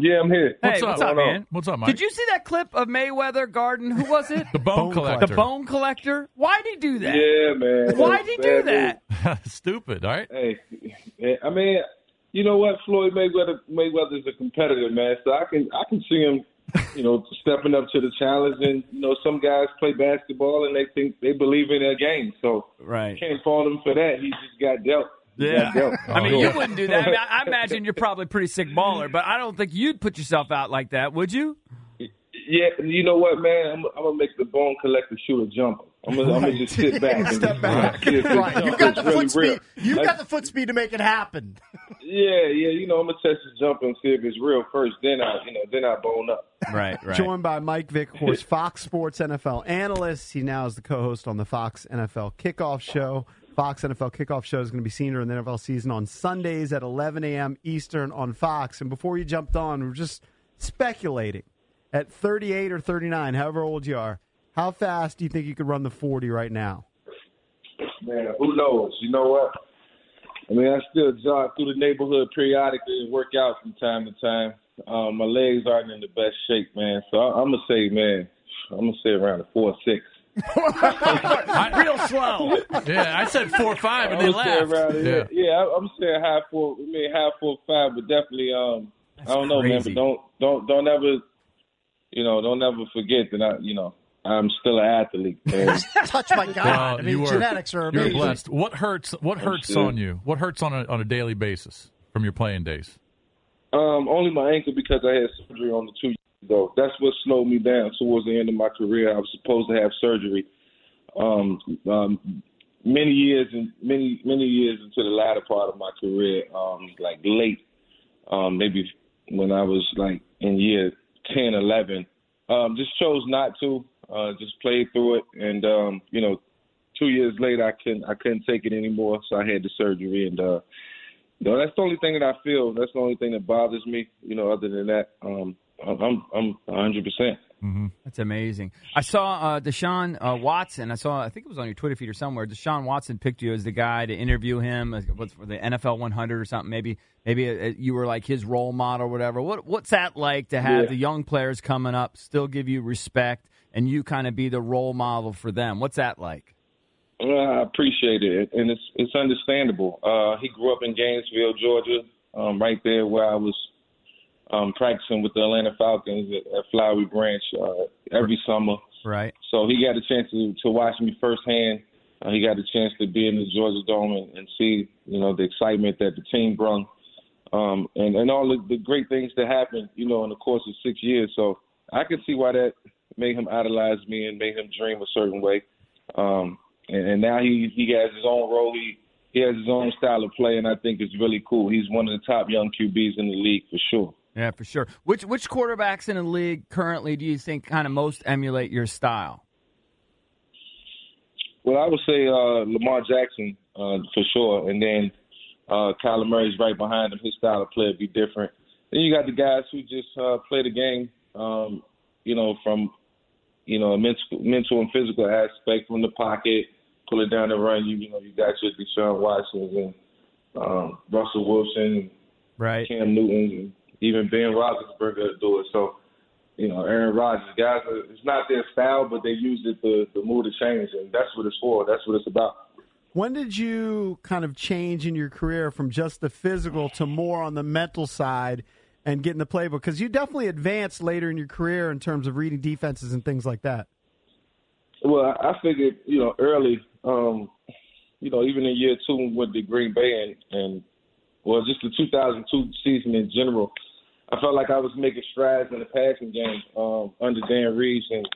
Yeah, I'm here. Hey, what's up, man? What's up, Mike? Did you see that clip of Mayweather Garden? Who was it? the bone, collector. the bone collector. Why'd he do that? Yeah, man. Why'd he do that? Stupid, all right? Hey, I mean, you know what? Floyd Mayweather Mayweather's a competitor, man. So I can I can see him, you know, stepping up to the challenge. And you know, some guys play basketball and they think they believe in their game. So Right. can't fault him for that. He just got dealt. He Yeah. got. I mean, you wouldn't do that. I, mean, I, I imagine you're probably a pretty sick baller, but I don't think you'd put yourself out like that, would you? Yeah, you know what, man? I'm, I'm gonna make the bone collector shoot a jumper. I'm gonna, I'm gonna just sit back. and Step back. see if it- right. You've got the really foot real. speed. You've Like, got the foot speed to make it happen. Yeah, yeah. You know, I'm gonna test the jumper and see if it's real first. Then I, you know, then I bone up. Right, right. Joined by Mike Vick, of course, Fox Sports NFL analyst. He now is the co-host on the Fox NFL Kickoff Show. Fox NFL Kickoff Show is going to be seen during the NFL season on Sundays at 11 a.m. Eastern on Fox. And before you jumped on, we are just speculating at 38 or 39, however old you are, how fast do you think you could run the 40 right now? Man, who knows? You know what? I mean, I still jog through the neighborhood periodically and work out from time to time. Um, my legs aren't in the best shape, man. So I, I'm gonna say, man, I'm gonna say around a four six. Real slow. Yeah, I said four or five and they gonna laughed. Yeah. yeah. yeah, I- I'm saying half four. I mean, half four five, but definitely. Um, I don't know, man. But don't don't don't ever, you know, don't ever forget that I, you know, I'm still an athlete. Man. Touch my God. Well, I mean, you were, genetics are You're blessed. What hurts? What hurts on you? What hurts on a on a daily basis from your playing days? Um, only my ankle because I had surgery on the two ago. That's what slowed me down towards the end of my career. I was supposed to have surgery um, um, many years and many many years into the latter part of my career, um, like late, um, maybe when I was like in year 10, 11. Um, just chose not to. Uh, just played through it, and um, you know, two years later, I couldn't I couldn't take it anymore, so I had the surgery, and uh, you know, that's the only thing that I feel. That's the only thing that bothers me. You know, other than that, um, I'm I'm 100. percent That's amazing. I saw uh, Deshaun uh, Watson. I saw, I think it was on your Twitter feed or somewhere. Deshaun Watson picked you as the guy to interview him. What's for the NFL 100 or something? Maybe, maybe uh, you were like his role model or whatever. What What's that like to have Yeah. the young players coming up still give you respect and you kind of be the role model for them? What's that like? Well, I appreciate it, and it's it's understandable. Uh, he grew up in Gainesville, Georgia, um, right there where I was um, practicing with the Atlanta Falcons at, at Flowery Branch uh, every summer. Right. So he got a chance to, to watch me firsthand. Uh, he got a chance to be in the Georgia Dome and, and see, you know, the excitement that the team brung, um, and and all the, the great things that happened, you know, in the course of six years. So I can see why that made him idolize me and made him dream a certain way. Um, and, and now he he has his own role. He he has his own style of play, and I think it's really cool. He's one of the top young QBs in the league for sure. Yeah, for sure. Which which quarterbacks in the league currently do you think kind of most emulate your style? Well, I would say uh, Lamar Jackson uh, for sure, and then uh, Kyler Murray's right behind him. His style of play would be different. Then you got the guys who just uh, play the game, um, you know, from you know a mental, mental and physical aspect from the pocket, pull it down the run. You you know you got your Deshaun Watsons and um, Russell Wilson, Right. Cam Newton, and even Ben Roethlisberger do it. So you know, Aaron Rodgers, guys, it's not their style, but they use it to, to move the chains, and that's what it's for. That's what it's about. When did you kind of change in your career from just the physical to more on the mental side and getting the playbook? Because you definitely advanced later in your career in terms of reading defenses and things like that. Well, I I figured, you know, early, um, you know, even in year two with the Green Bay and, and well, just the 2002 season in general, I felt like I was making strides in the passing game um, under Dan Reeves and,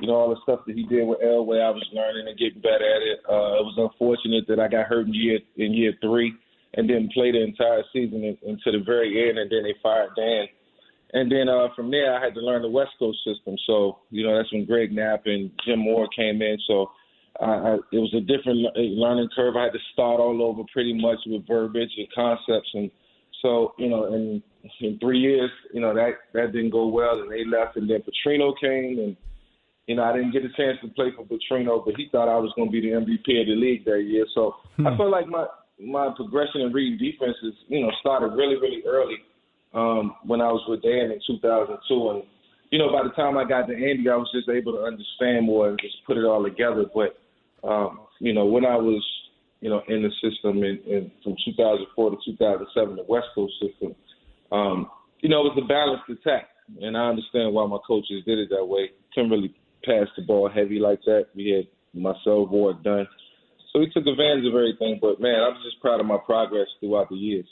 you know, all the stuff that he did with Elway. I was learning and getting better at it. Uh, it was unfortunate that I got hurt in year in year three. and didn't play the entire season in, into the very end, and then they fired Dan. And then uh, from there, I had to learn the West Coast system. So you know that's when Greg Knapp and Jim Mora came in. So I, I, it was a different learning curve. I had to start all over pretty much with verbiage and concepts, and so you know, in in three years, you know that that didn't go well, and they left, and then Petrino came, and you know I didn't get a chance to play for Petrino, but he thought I was going to be the MVP of the league that year. So I feel like my my progression in reading defenses, you know, started really really early um, when I was with Dan in 2002, and you know by the time I got to Andy, I was just able to understand more and just put it all together. But um, you know when I was you know, in the system in, in from 2004 to 2007, the West Coast system. Um, you know, it was a balanced attack, and I understand why my coaches did it that way. Couldn't really pass the ball heavy like that. We had Marcel Ward done, so we took advantage of everything. But man, I'm just proud of my progress throughout the years.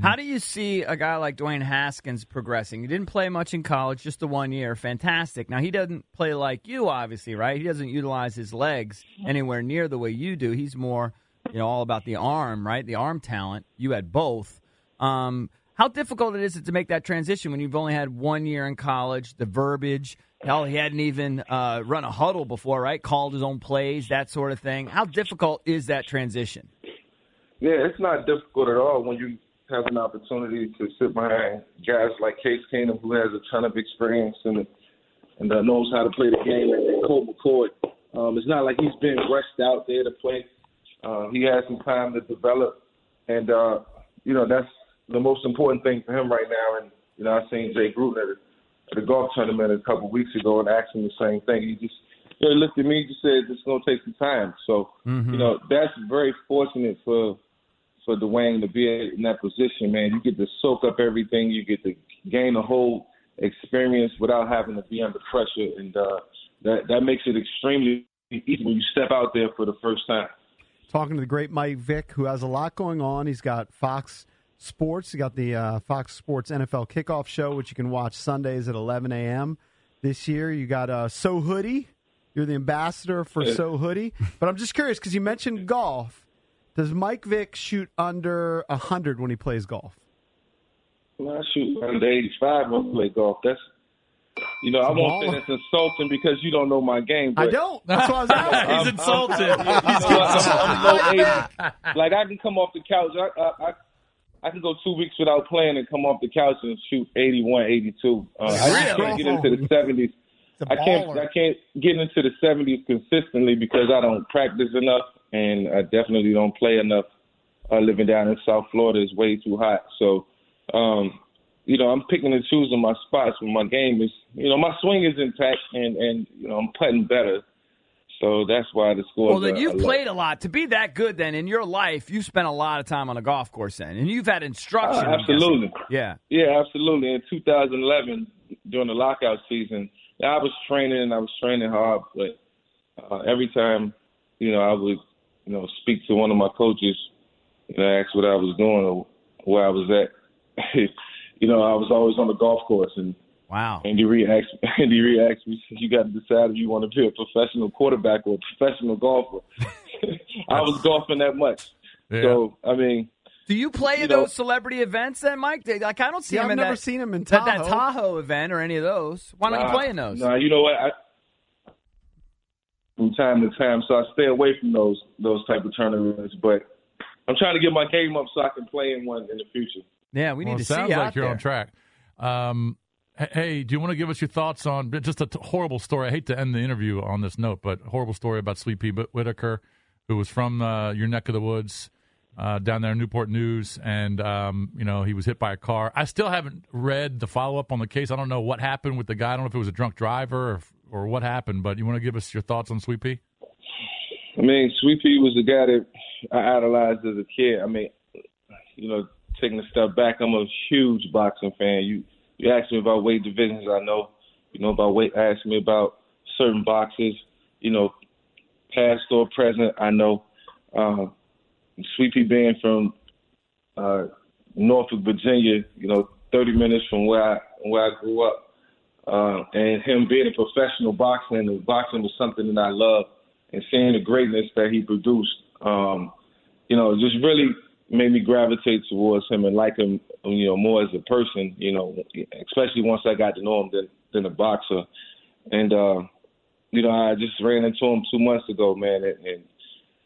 How do you see a guy like Dwayne Haskins progressing? He didn't play much in college, just the one year. Fantastic. Now, he doesn't play like you, obviously, right? He doesn't utilize his legs anywhere near the way you do. He's more, you know, all about the arm, right? The arm talent. You had both. Um, how difficult it is it to make that transition when you've only had one year in college, the verbiage. Hell, he hadn't even uh, run a huddle before, right? Called his own plays, that sort of thing. How difficult is that transition? Yeah, it's not difficult at all when you have an opportunity to sit behind guys like Case Keenum, who has a ton of experience and and uh, knows how to play the game, and, Colt McCoy. Um, it's not like he's been rushed out there to play. Uh, he has some time to develop, and uh, you know that's the most important thing for him right now. And you know, I seen Jay Gruden at a, at a golf tournament a couple of weeks ago and asked him the same thing. He just you know, he looked at me and just said it's going to take some time. So you know that's very fortunate for for Dwayne to be in that position, man. You get to soak up everything. You get to gain a whole experience without having to be under pressure, and uh, that that makes it extremely easy when you step out there for the first time. Talking to the great Mike Vick, who has a lot going on. He's got Fox Sports. You got the uh, Fox Sports NFL Kickoff Show, which you can watch Sundays at 11 a.m. This year, you got uh, So Hoodie. You're the ambassador for So Hoodie. But I'm just curious because you mentioned golf. Does Mike Vick shoot under 100 when he plays golf? Well, I shoot under 85 when I play golf. That's you know, I won't say that's insulting because you don't know my game. But I don't. That's what I was asking. I'm- I'm- I'm low 80. Like I can come off the couch. I, I, I I can go two weeks without playing and come off the couch and shoot 81, 82. Uh, I just can't get into the 70s. I can't I can't get into the 70s consistently because I don't practice enough and I definitely don't play enough. Uh, living down in South Florida is way too hot. So, um, you know, I'm picking and choosing my spots when my game is, you know, my swing is intact and and you know I'm putting better. So that's why the score. Well, then you've played a lot. To be that good, then, in your life, you've spent a lot of time on a golf course, then. And you've had instruction. Absolutely. Yeah. Yeah, absolutely. In 2011, during the lockout season, I was training and I was training hard, but uh, every time, you know, I would, you know, speak to one of my coaches and ask what I was doing or where I was at. you know, I was always on the golf course, and Wow. Andy Reid asked Andy Reid asked me, "You got to decide if you want to be a professional quarterback or a professional golfer." I was golfing that much, so I mean. Do you play You in know- those celebrity events then, Mike? Like I don't see Yeah, him I've in never that, seen him in that, that Tahoe. Tahoe event or any of those. Why don't you play in those? Nah, you know what? I, from time to time, so I stay away from those those type of tournaments. But I'm trying to get my game up so I can play in one in the future. Yeah, we Well, need it to see sounds you like you're there. on track. Um, h- hey, do you want to give us your thoughts on just a t- horrible story? I hate to end the interview on this note, but horrible story about Sweet Pea Whitaker, who was from uh, your neck of the woods uh, down there in Newport News, and um, you know he was hit by a car. I still haven't read the follow up on the case. I don't know what happened with the guy. I don't know if it was a drunk driver or, or what happened, but you want to give us your thoughts on Sweet Pea? I mean, Sweet Pea was a guy that I idolized as a kid. I mean, you know, taking a step back, I'm a huge boxing fan. You you asked me about weight divisions, I know. You know about weight. Asked me about certain boxes. You know, past or present, I know. Um, Sweet being from uh, Norfolk, Virginia, you know, 30 minutes from where I where I grew up, uh, and him being a professional boxer, and boxing was something that I loved, and seeing the greatness that he produced, um, you know, just really made me gravitate towards him and like him, you know, more as a person. You know, especially once I got to know him than than a boxer. And uh, you know, I just ran into him two months ago, man, and, and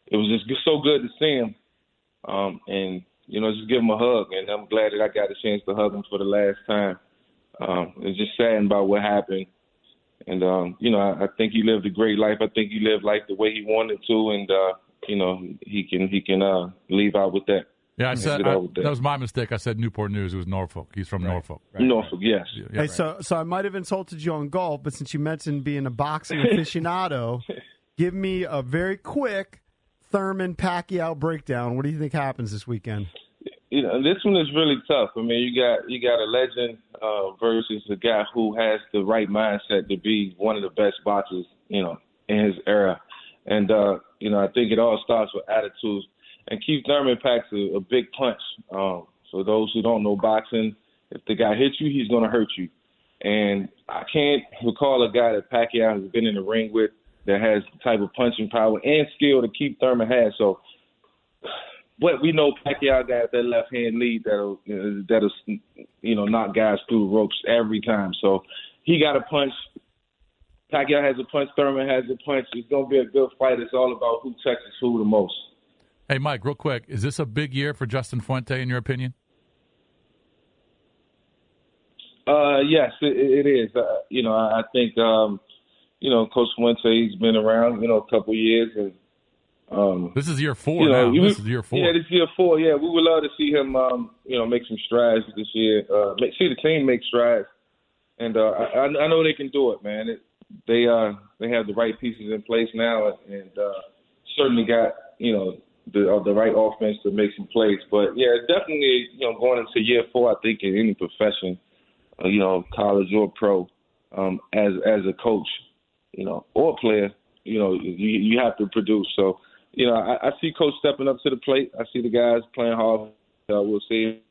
it was just so good to see him. Um, and you know, just give him a hug. And I'm glad that I got a chance to hug him for the last time. Um, it's just saddened by what happened. And um, you know, I, I think he lived a great life. I think he lived life the way he wanted to, and uh, you know, he can he can uh, leave out with that. Yeah, I said I, that was my mistake. I said Newport News. It was Norfolk. He's from Norfolk. Norfolk, yes. Yeah, Hey, so so I might have insulted you on golf, but since you mentioned being a boxing aficionado, give me a very quick Thurman Pacquiao breakdown. What do you think happens this weekend? you know, this one is really tough. I mean, you got you got a legend uh, versus a guy who has the right mindset to be one of the best boxers, you know, in his era. And uh, you know, I think it all starts with attitudes. And Keith Thurman packs a, a big punch. Um, for those who don't know boxing, if the guy hits you, he's going to hurt you. And I can't recall a guy that Pacquiao has been in the ring with that has the type of punching power and skill that Keith Thurman has. So but we know Pacquiao got that left hand lead that'll that'll you know knock guys through ropes every time. So he got a punch. Pacquiao has a punch. Thurman has a punch. It's gonna be a good fight. It's all about who touches who the most. Hey, Mike, real quick, is this a big year for Justin Fuente in your opinion? Uh, yes, it, it is. Uh, you know, I I think um, you know Coach Fuente. He's been around you know a couple years and. Um, This is year four you know, now. we- This is year four. Yeah, this is year four. Yeah, we would love to see him, um, you know, make some strides this year. Uh, make, see the team make strides, and uh, I, I know they can do it, man. It, they uh, they have the right pieces in place now, and uh, certainly got you know the uh, the right offense to make some plays. But yeah, definitely, you know, going into year four, I think in any profession, uh, you know, college or pro, um, as as a coach, you know, or player, you know, you you have to produce. So you know, I, I see Coach stepping up to the plate. I see the guys playing hard. Uh, we'll see.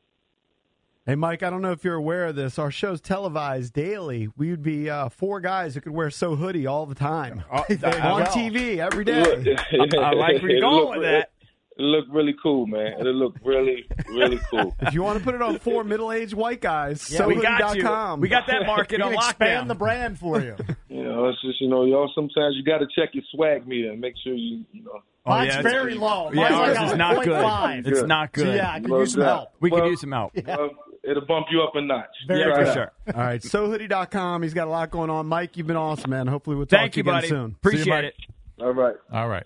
Hey, Mike, I don't know if you're aware of this. Our show's televised daily. We would be uh, four guys who could wear so hoodie all the time on TV every day. I like where you're going with that. It look really cool, man. It look really, really cool. If you want to put it on four middle-aged white guys, Yeah, we got you. SoHoodie.com. We got that market We on lockdown. expand the brand for you. You know, it's just you know, y'all. Sometimes you got to check your swag meter and make sure you, you know. Oh, Mine's yeah, very low. Yeah, Mine's ours like is not good. 0.5. It's not So, good. yeah, I could No use some doubt. help. We could use some help. Well, it'll bump you up a notch. Very Yeah, Try for sure. All right, SoHoodie.com. He's got a lot going on. Mike, you've been awesome, man. Hopefully we'll talk Thank to you, you again buddy. soon. Appreciate Mike. it. All right. All right.